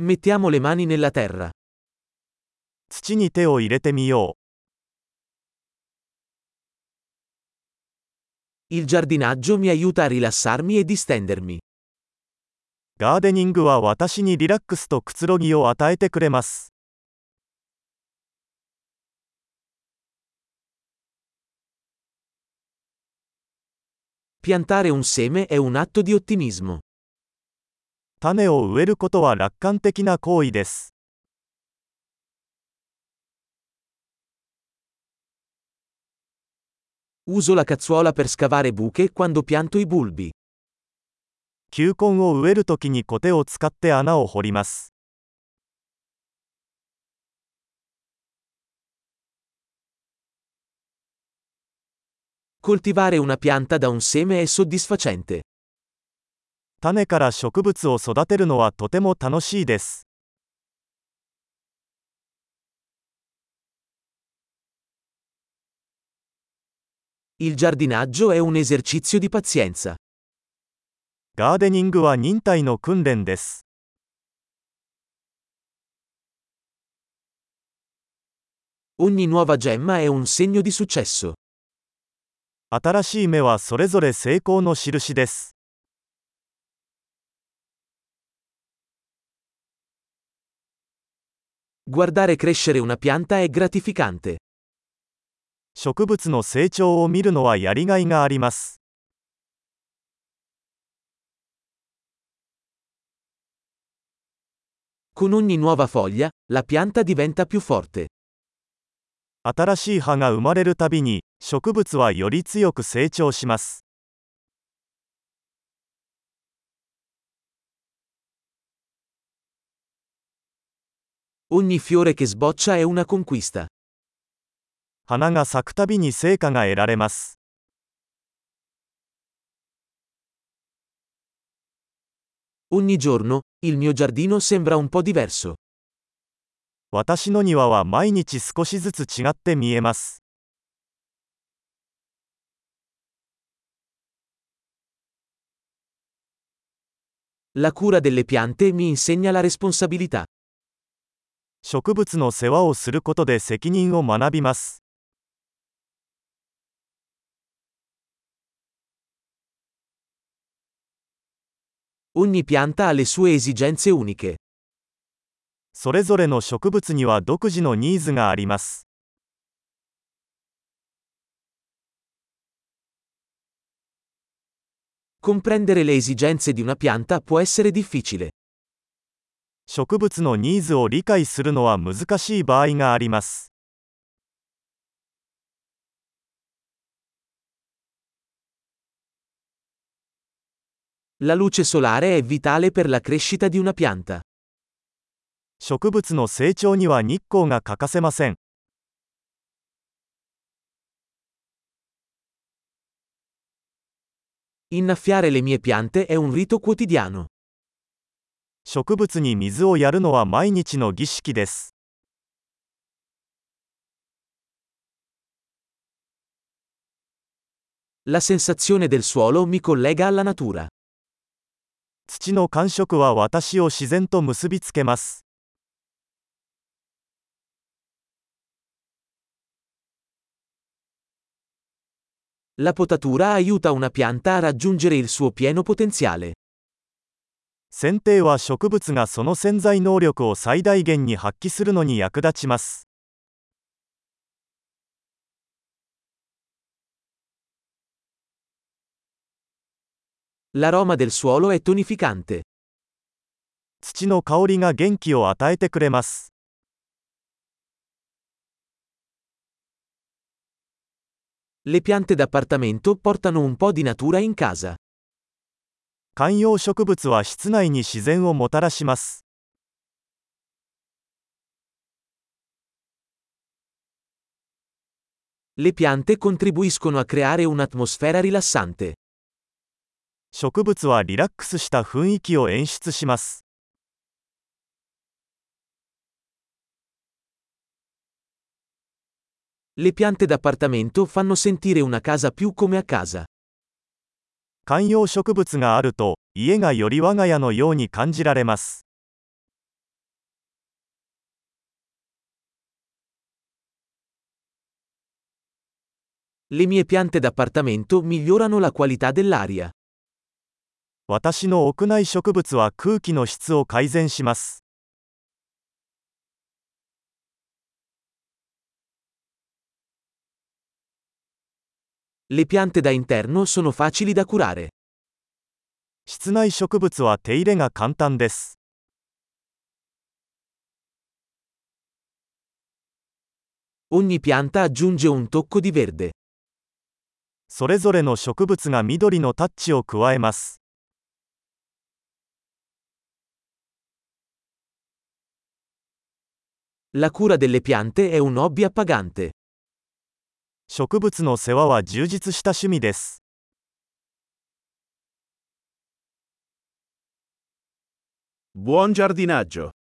Mettiamo le mani nella terra. 土に手を入れてみよ Il giardinaggio mi aiuta a rilassarmi e distendermi. う。ガーデニングは私にリラックスとくつろぎを与えてくれます。 Piantare un seme è un atto di ottimismo. 種を植えることは楽観的な行為です。 Uso la cazzuola per scavare buche quando pianto i bulbi. 球根を植えるときにコテを使って穴を掘ります。 Coltivare una pianta da un seme è soddisfacente. 種から植物を育てるのはとても楽しいです。Il giardinaggio è un esercizio di pazienza. ガーデニングは忍耐の訓練です。Ogni nuova gemma è un segno di successo. 新しい芽はそれぞれ成功の印です。Guardare crescere una pianta è gratificante. 植物の成長を見るのはやりがいがあります。 Con ogni nuova foglia, la pianta diventa più forte. 新しい葉が生まれるたびに、植物はより強く成長します。 Ogni fiore che sboccia è una conquista. 花が咲くたびに成果が得られます。 Ogni giorno, il mio giardino sembra un po' diverso. 私の庭は毎日少しずつ違って見えます。 La cura delle piante mi insegna la responsabilità. 植物の世話をすることで責任を学びます。Ogni pianta ha le sue esigenze uniche. それぞれの植物には独自のニーズがあります。Comprendere le esigenze di una pianta può essere difficile. 植物のニーズを理解するのは難しい場合があります。La luce solare è vitale per la crescita di una pianta. 植物の成長には日光が欠かせません。Innaffiare le mie piante è un rito quotidiano. 植物に水をやるのは毎日の儀式です。La sensazione del suolo mi collega alla natura. 土の感触は私を自然と結びつけます。La potatura aiuta una pianta a raggiungere il suo pieno potenziale. 剪定は植物がその潜在能力を最大限に発揮するのに役立ちます。L'aroma del suolo è tonificante. 土の香りが元気を与えてくれます。Le piante d'appartamento portano un po' di natura in casa. 観葉植物は室内に自然をもたらします。Le piante contribuiscono a creare un'atmosfera rilassante. 植物はリラックスした雰囲気を演出します。Le piante d'appartamento fanno sentire una casa più come a casa. 観葉植物があると家がより我が家のように感じられます Le mie piante d'appartamento migliorano la qualità dell'aria. 私の屋内植物は空気の質を改善します。Le piante da interno sono facili da curare. 室内植物は手入れが簡単です Ogni pianta aggiunge un tocco di verde. それぞれの植物が緑のタッチを加えます La cura delle piante è un hobby appagante. 植物の世話は充実した趣味です Buon giardinaggio!